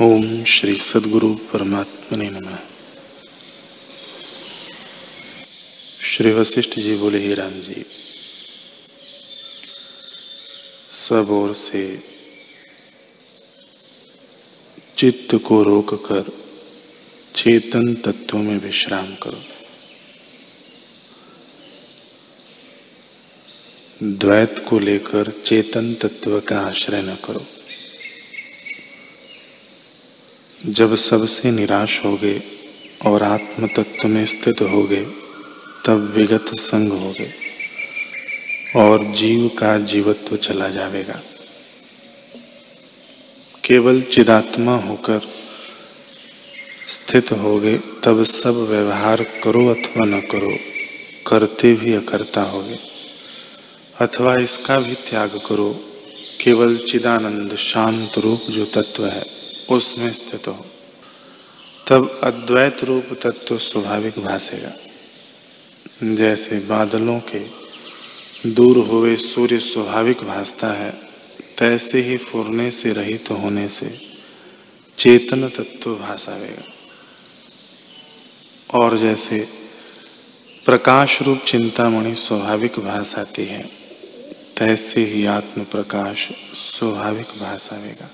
ओम श्री सदगुरु परमात्मा ने नमः। श्री वशिष्ठ जी बोले, ही राम जी, सब ओर से चित्त को रोक कर चेतन तत्वों में विश्राम करो। द्वैत को लेकर चेतन तत्व का आश्रय न करो। जब सबसे निराश हो गए और आत्म तत्व में स्थित हो गए, तब विगत संग हो गए और जीव का जीवत्व चला जाएगा। केवल चिदात्मा होकर स्थित हो गए, तब सब व्यवहार करो अथवा न करो, करते भी अकर्ता हो गए। अथवा इसका भी त्याग करो, केवल चिदानंद शांत रूप जो तत्व है। उसमें स्थित हो, तब अद्वैत रूप तत्व स्वाभाविक भासेगा। जैसे बादलों के दूर हुए सूर्य स्वाभाविक भासता है, तैसे ही फूरने से रहित तो होने से चेतन तत्व भाषावेगा और जैसे प्रकाश रूप चिंतामणि स्वाभाविक भाषाती है, तैसे ही आत्म प्रकाश स्वाभाविक भाषावेगा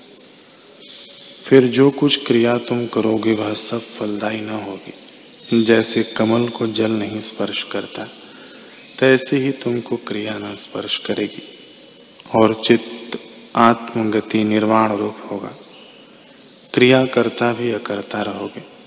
फिर जो कुछ क्रिया तुम करोगे वह सब फलदायी न होगी। जैसे कमल को जल नहीं स्पर्श करता, तैसे ही तुमको क्रिया न स्पर्श करेगी और चित्त आत्मगति निर्वाण रूप होगा। क्रिया करता भी अकर्ता रहोगे।